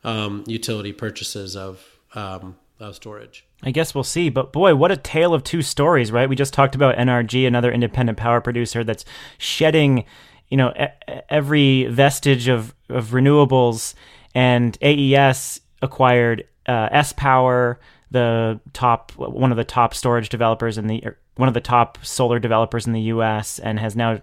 um, utility purchases of, um, of storage. I guess we'll see. But boy, what a tale of two stories, right? We just talked about NRG, another independent power producer that's shedding, you know, every vestige of, of renewables. And AES acquired uh, sPower, the top, one of the top storage developers in the, er, one of the top solar developers in the U.S., and has now,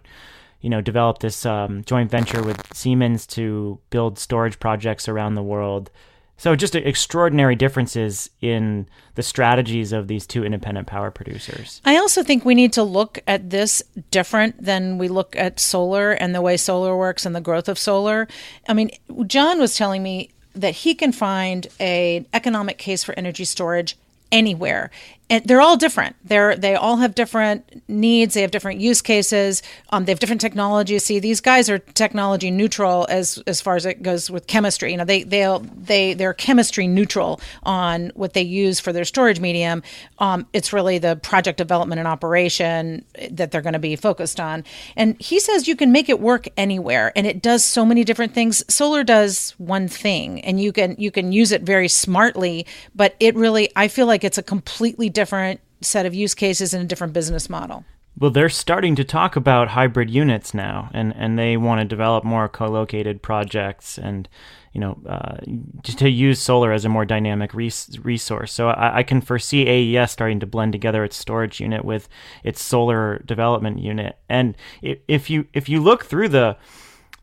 you know, developed this um, joint venture with Siemens to build storage projects around the world. So just extraordinary differences in the strategies of these two independent power producers. I also think we need to look at this different than we look at solar and the way solar works and the growth of solar. I mean, John was telling me that he can find a economic case for energy storage anywhere and they're all different. They're they all have different needs. They have different use cases. Um, they have different technologies. See, these guys are technology neutral as as far as it goes with chemistry. You know, they they they they're chemistry neutral on what they use for their storage medium. Um, it's really the project development and operation that they're going to be focused on. And he says you can make it work anywhere, and it does so many different things. Solar does one thing, and you can you can use it very smartly, but it really I feel like it's a completely different set of use cases and a different business model. Well, they're starting to talk about hybrid units now, and, and they want to develop more co-located projects and you know uh, to use solar as a more dynamic res- resource. So I, I, can foresee AES starting to blend together its storage unit with its solar development unit. And if you if you look through the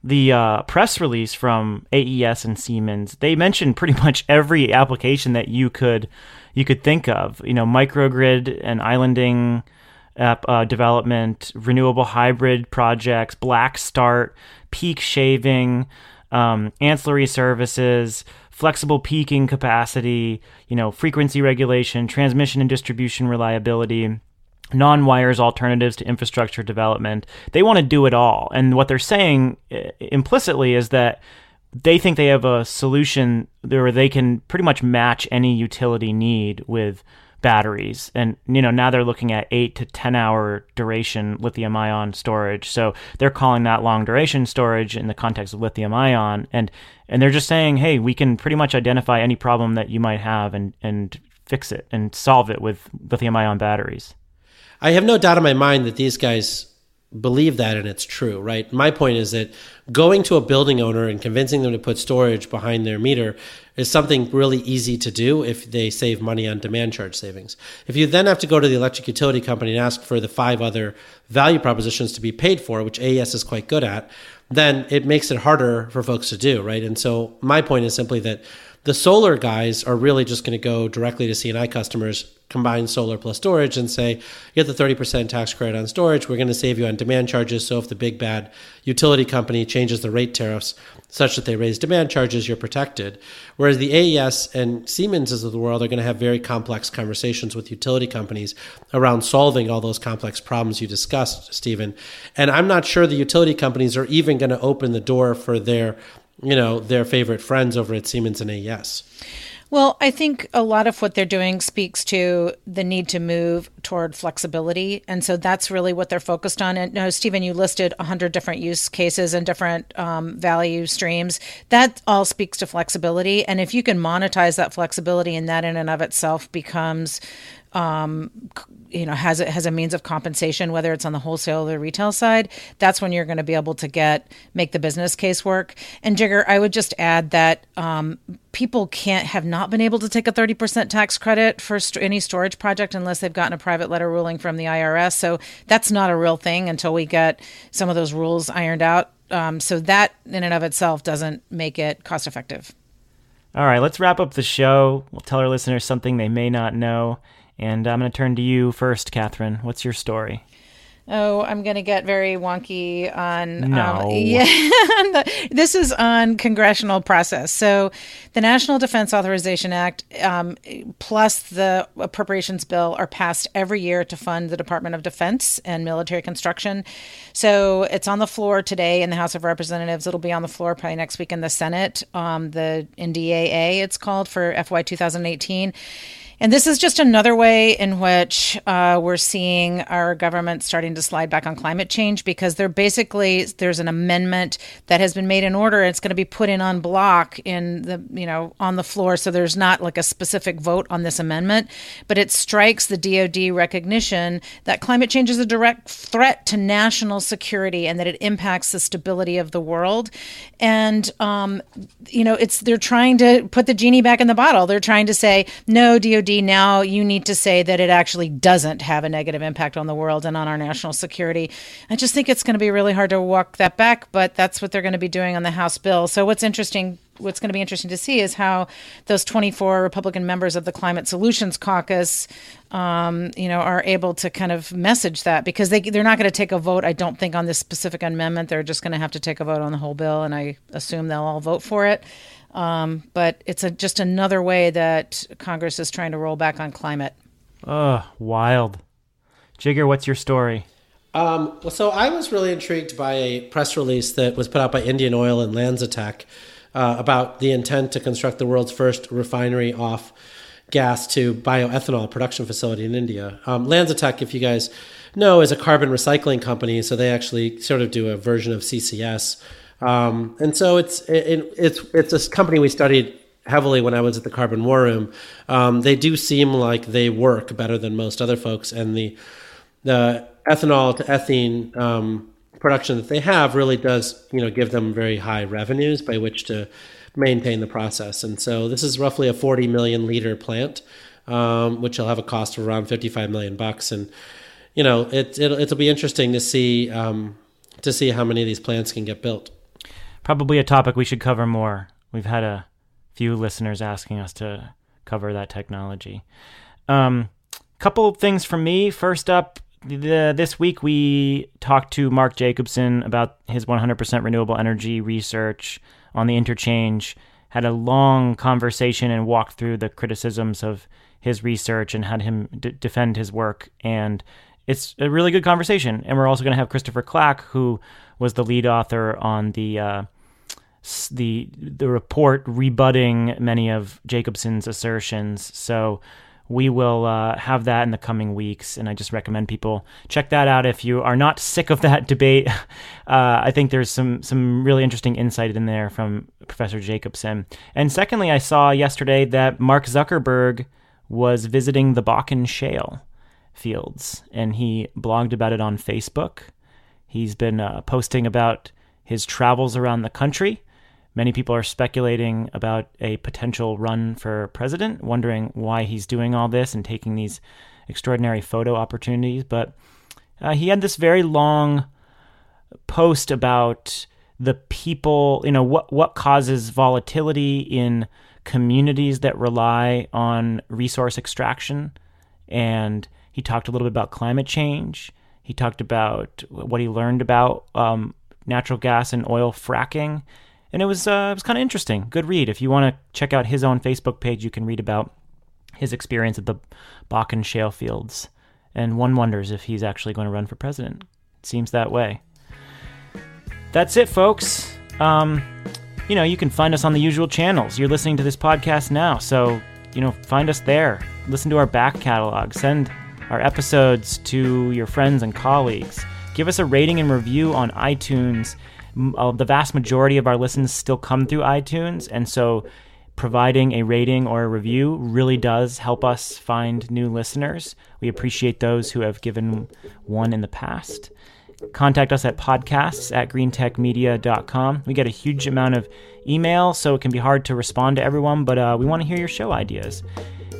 the uh, press release from AES and Siemens, they mentioned pretty much every application that you could you could think of. You know, microgrid and islanding uh, development, renewable hybrid projects, black start, peak shaving, um, ancillary services, flexible peaking capacity, you know, frequency regulation, transmission and distribution reliability non wires alternatives to infrastructure development. They want to do it all. And what they're saying implicitly is that they think they have a solution where they can pretty much match any utility need with batteries. And you know now they're looking at 8 to 10 hour duration lithium ion storage. So they're calling that long duration storage in the context of lithium ion. And and they're just saying hey we can pretty much identify any problem that you might have and and fix it and solve it with lithium ion batteries. I have no doubt in my mind that these guys believe that and it's true, right? My point is that going to a building owner and convincing them to put storage behind their meter is something really easy to do if they save money on demand charge savings. If you then have to go to the electric utility company and ask for the five other value propositions to be paid for, which AES is quite good at, then it makes it harder for folks to do, right? And so my point is simply that the solar guys are really just going to go directly to C&I customers combine solar plus storage and say, get the 30% tax credit on storage. We're going to save you on demand charges. So if the big bad utility company changes the rate tariffs such that they raise demand charges, you're protected. Whereas the AES and Siemenses of the world are going to have very complex conversations with utility companies around solving all those complex problems you discussed, Stephen. And I'm not sure the utility companies are even going to open the door for their you know their favorite friends over at Siemens and AES. Well, I think a lot of what they're doing speaks to the need to move toward flexibility. And so that's really what they're focused on. And no, Stephen, you listed 100 different use cases and different um, value streams. That all speaks to flexibility. And if you can monetize that flexibility, and that in and of itself becomes um, you know has a, has a means of compensation, whether it's on the wholesale or the retail side, that's when you're going to be able to get make the business case work. And Jigar, I would just add that um, people can't have not been able to take a 30% tax credit for st- any storage project unless they've gotten a private letter ruling from the IRS. So that's not a real thing until we get some of those rules ironed out. Um, so that in and of itself doesn't make it cost effective. All right, let's wrap up the show. We'll tell our listeners something they may not know. And I'm going to turn to you first, Katherine. What's your story? Oh, I'm going to get very wonky on. Um, no. Um, yeah. this is on congressional process. So, the National Defense Authorization Act um, plus the appropriations bill are passed every year to fund the Department of Defense and military construction. So, it's on the floor today in the House of Representatives. It'll be on the floor probably next week in the Senate. Um, the NDAA, it's called for FY 2018. And this is just another way in which uh, we're seeing our government starting to slide back on climate change because they're basically there's an amendment that has been made in order. And It's going to be put in on block in the you know on the floor, so there's not like a specific vote on this amendment, but it strikes the DoD recognition that climate change is a direct threat to national security and that it impacts the stability of the world. And um, you know, it's they're trying to put the genie back in the bottle. They're trying to say no, DoD now you need to say that it actually doesn't have a negative impact on the world and on our national security. I just think it's going to be really hard to walk that back, but that's what they're going to be doing on the House bill. So what's interesting what's going to be interesting to see is how those 24 Republican members of the Climate Solutions Caucus, um, you know, are able to kind of message that because they they're not going to take a vote. I don't think on this specific amendment. They're just going to have to take a vote on the whole bill, and I assume they'll all vote for it. Um, but it's a, just another way that Congress is trying to roll back on climate. Ugh, wild. Jigar, what's your story? Um, so I was really intrigued by a press release that was put out by Indian Oil and LanzaTech uh, about the intent to construct the world's first refinery off gas to bioethanol production facility in India. Um, LanzaTech, if you guys know, is a carbon recycling company, so they actually sort of do a version of CCS um, and so it's it, it's it's a company we studied heavily when I was at the Carbon War Room. Um, they do seem like they work better than most other folks, and the the ethanol to ethene um, production that they have really does you know give them very high revenues by which to maintain the process. And so this is roughly a 40 million liter plant, um, which will have a cost of around 55 million bucks. And you know it, it'll it'll be interesting to see um, to see how many of these plants can get built. Probably a topic we should cover more. We've had a few listeners asking us to cover that technology. Um, couple things from me. First up, the, this week we talked to Mark Jacobson about his 100% renewable energy research on the interchange. Had a long conversation and walked through the criticisms of his research and had him d- defend his work. And it's a really good conversation. And we're also going to have Christopher Clack, who was the lead author on the uh, the the report rebutting many of Jacobson's assertions. So we will uh, have that in the coming weeks, and I just recommend people check that out if you are not sick of that debate. Uh, I think there's some some really interesting insight in there from Professor Jacobson. And secondly, I saw yesterday that Mark Zuckerberg was visiting the Bakken Shale fields, and he blogged about it on Facebook. He's been uh, posting about his travels around the country Many people are speculating about a potential run for president, wondering why he's doing all this and taking these extraordinary photo opportunities. But uh, he had this very long post about the people, you know, what, what causes volatility in communities that rely on resource extraction. And he talked a little bit about climate change. He talked about what he learned about um, natural gas and oil fracking and it was uh, it was kind of interesting. Good read. If you want to check out his own Facebook page, you can read about his experience at the Bakken shale fields. And one wonders if he's actually going to run for president. It seems that way. That's it, folks. Um, you know, you can find us on the usual channels. You're listening to this podcast now, so you know, find us there. Listen to our back catalog. Send our episodes to your friends and colleagues. Give us a rating and review on iTunes uh, the vast majority of our listens still come through iTunes, and so providing a rating or a review really does help us find new listeners. We appreciate those who have given one in the past. Contact us at podcasts at greentechmedia.com. We get a huge amount of email, so it can be hard to respond to everyone, but uh, we want to hear your show ideas.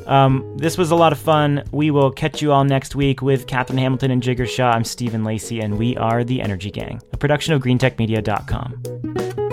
Um, this was a lot of fun. We will catch you all next week with Katherine Hamilton and Jigar Shah. I'm Stephen Lacey, and we are the Energy Gang, a production of GreenTechMedia.com.